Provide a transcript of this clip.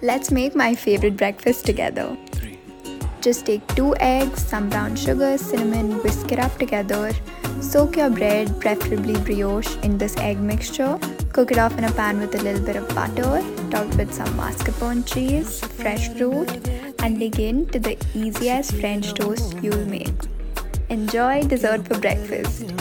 Let's make my favorite breakfast together. Just take two eggs, some brown sugar, cinnamon, whisk it up together. Soak your bread, preferably brioche, in this egg mixture. Cook it off in a pan with a little bit of butter, topped with some mascarpone cheese, fresh fruit, and dig into the easiest French toast you'll make. Enjoy dessert for breakfast.